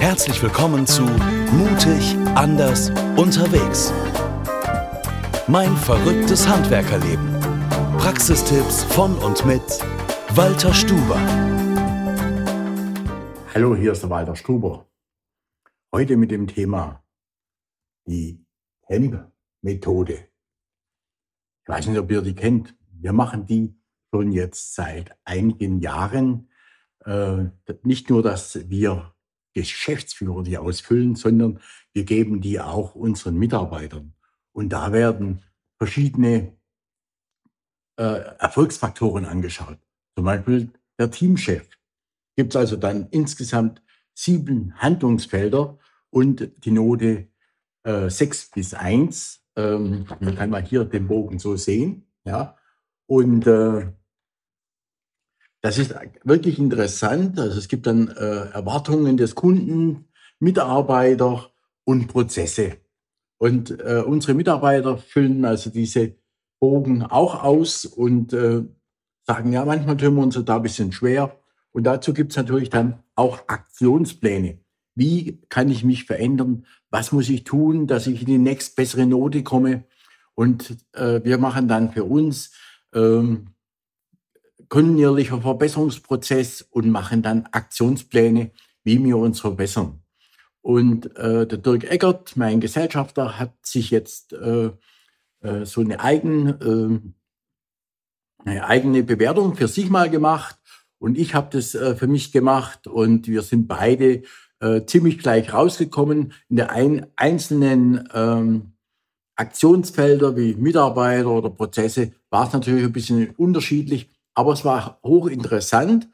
Herzlich willkommen zu Mutig, anders, unterwegs. Mein verrücktes Handwerkerleben. Praxistipps von und mit Walter Stuber. Hallo, hier ist der Walter Stuber. Heute mit dem Thema die HEMP-Methode. Ich weiß nicht, ob ihr die kennt. Wir machen die schon jetzt seit einigen Jahren. Äh, nicht nur, dass wir Geschäftsführer die ausfüllen, sondern wir geben die auch unseren Mitarbeitern. Und da werden verschiedene äh, Erfolgsfaktoren angeschaut. Zum Beispiel der Teamchef. Gibt es also dann insgesamt sieben Handlungsfelder und die Note äh, 6 bis 1. Ähm, man kann mal hier den Bogen so sehen. Ja? Und äh, das ist wirklich interessant. Also es gibt dann äh, Erwartungen des Kunden, Mitarbeiter und Prozesse. Und äh, unsere Mitarbeiter füllen also diese Bogen auch aus und äh, sagen, ja, manchmal tun wir uns da ein bisschen schwer. Und dazu gibt es natürlich dann auch Aktionspläne. Wie kann ich mich verändern? Was muss ich tun, dass ich in die nächst bessere Note komme? Und äh, wir machen dann für uns ähm, kontinuierlicher Verbesserungsprozess und machen dann Aktionspläne, wie wir uns verbessern. Und äh, der Dirk Eckert, mein Gesellschafter, hat sich jetzt äh, äh, so eine, eigen, äh, eine eigene Bewertung für sich mal gemacht. Und ich habe das äh, für mich gemacht und wir sind beide äh, ziemlich gleich rausgekommen. In der ein, einzelnen ähm, Aktionsfelder wie Mitarbeiter oder Prozesse war es natürlich ein bisschen unterschiedlich. Aber es war hochinteressant,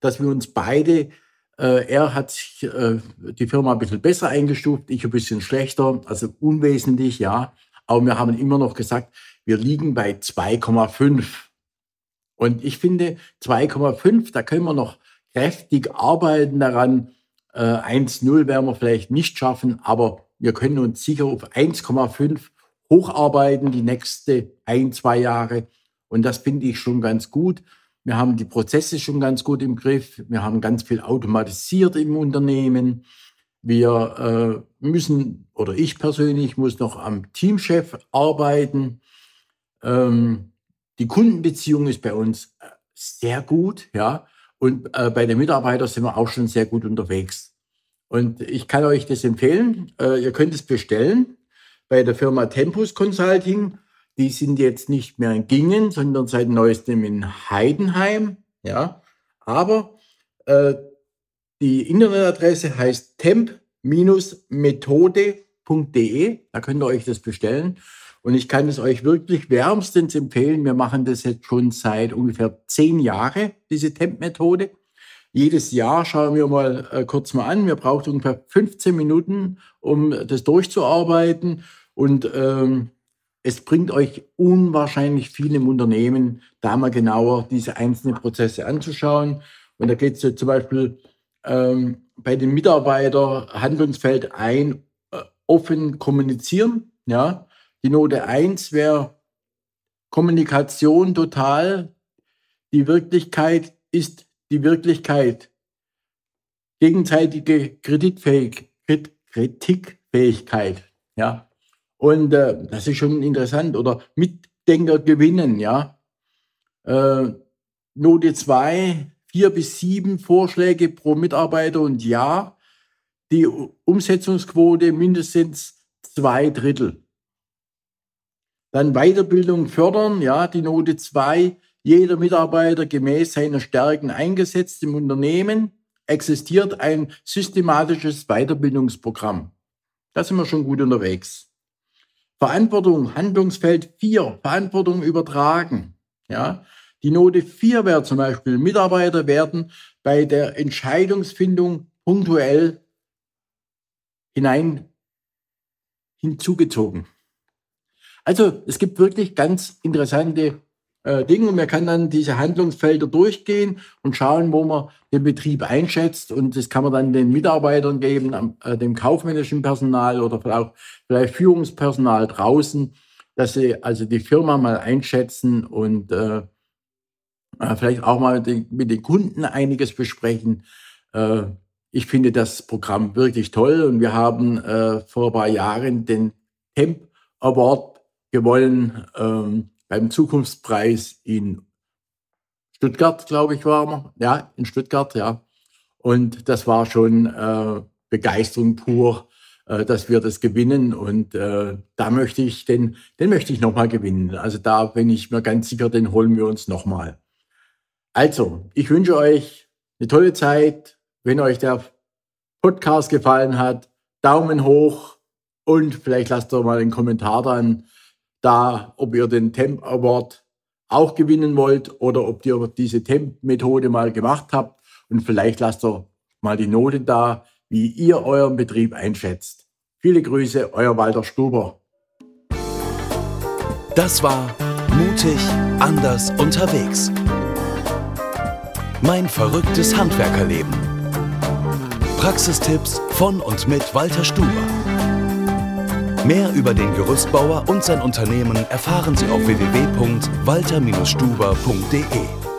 dass wir uns beide, äh, er hat sich, äh, die Firma ein bisschen besser eingestuft, ich ein bisschen schlechter, also unwesentlich, ja. Aber wir haben immer noch gesagt, wir liegen bei 2,5. Und ich finde, 2,5, da können wir noch kräftig arbeiten daran. Äh, 1,0 werden wir vielleicht nicht schaffen, aber wir können uns sicher auf 1,5 hocharbeiten die nächste ein, zwei Jahre. Und das finde ich schon ganz gut. Wir haben die Prozesse schon ganz gut im Griff. Wir haben ganz viel automatisiert im Unternehmen. Wir äh, müssen, oder ich persönlich muss noch am Teamchef arbeiten. Ähm, die Kundenbeziehung ist bei uns äh, sehr gut, ja. Und äh, bei den Mitarbeitern sind wir auch schon sehr gut unterwegs. Und ich kann euch das empfehlen. Äh, ihr könnt es bestellen bei der Firma Tempus Consulting. Die sind jetzt nicht mehr in Gingen, sondern seit neuestem in Heidenheim. Ja, aber äh, die Internetadresse heißt temp-methode.de. Da könnt ihr euch das bestellen. Und ich kann es euch wirklich wärmstens empfehlen. Wir machen das jetzt schon seit ungefähr zehn Jahren, diese Temp-Methode. Jedes Jahr schauen wir mal äh, kurz mal an. Wir brauchen ungefähr 15 Minuten, um das durchzuarbeiten. Und ähm, es bringt euch unwahrscheinlich viel im Unternehmen, da mal genauer diese einzelnen Prozesse anzuschauen. Und da geht es zum Beispiel ähm, bei den Mitarbeitern Handlungsfeld ein, äh, offen kommunizieren. Ja, die Note 1 wäre Kommunikation total. Die Wirklichkeit ist die Wirklichkeit. Gegenseitige Kreditfähig, Kritikfähigkeit. Ja, und äh, das ist schon interessant. Oder Mitdenker gewinnen, ja. Äh, Note 2, vier bis sieben Vorschläge pro Mitarbeiter und Jahr. Die Umsetzungsquote mindestens zwei Drittel. Dann Weiterbildung fördern, ja, die Note 2, jeder Mitarbeiter gemäß seiner Stärken eingesetzt im Unternehmen, existiert ein systematisches Weiterbildungsprogramm. Da sind wir schon gut unterwegs. Verantwortung, Handlungsfeld 4, Verantwortung übertragen. Ja, die Note 4 wäre zum Beispiel, Mitarbeiter werden bei der Entscheidungsfindung punktuell hinein hinzugezogen. Also es gibt wirklich ganz interessante äh, Dinge und man kann dann diese Handlungsfelder durchgehen und schauen, wo man den Betrieb einschätzt und das kann man dann den Mitarbeitern geben, äh, dem kaufmännischen Personal oder auch vielleicht Führungspersonal draußen, dass sie also die Firma mal einschätzen und äh, äh vielleicht auch mal mit den, mit den Kunden einiges besprechen. Ich finde das Programm wirklich toll und wir haben vor ein paar Jahren den Temp Award gewonnen ähm, beim Zukunftspreis in Stuttgart, glaube ich, war wir. Ja, in Stuttgart, ja. Und das war schon äh, Begeisterung pur, äh, dass wir das gewinnen. Und äh, da möchte ich den, den möchte ich nochmal gewinnen. Also da bin ich mir ganz sicher, den holen wir uns nochmal. Also, ich wünsche euch eine tolle Zeit. Wenn euch der Podcast gefallen hat, Daumen hoch und vielleicht lasst doch mal einen Kommentar dann da, ob ihr den Temp Award auch gewinnen wollt oder ob ihr diese Temp-Methode mal gemacht habt und vielleicht lasst ihr mal die Note da, wie ihr euren Betrieb einschätzt. Viele Grüße, euer Walter Stuber. Das war Mutig, anders unterwegs. Mein verrücktes Handwerkerleben. Praxistipps von und mit Walter Stuber. Mehr über den Gerüstbauer und sein Unternehmen erfahren Sie auf www.walter-stuber.de.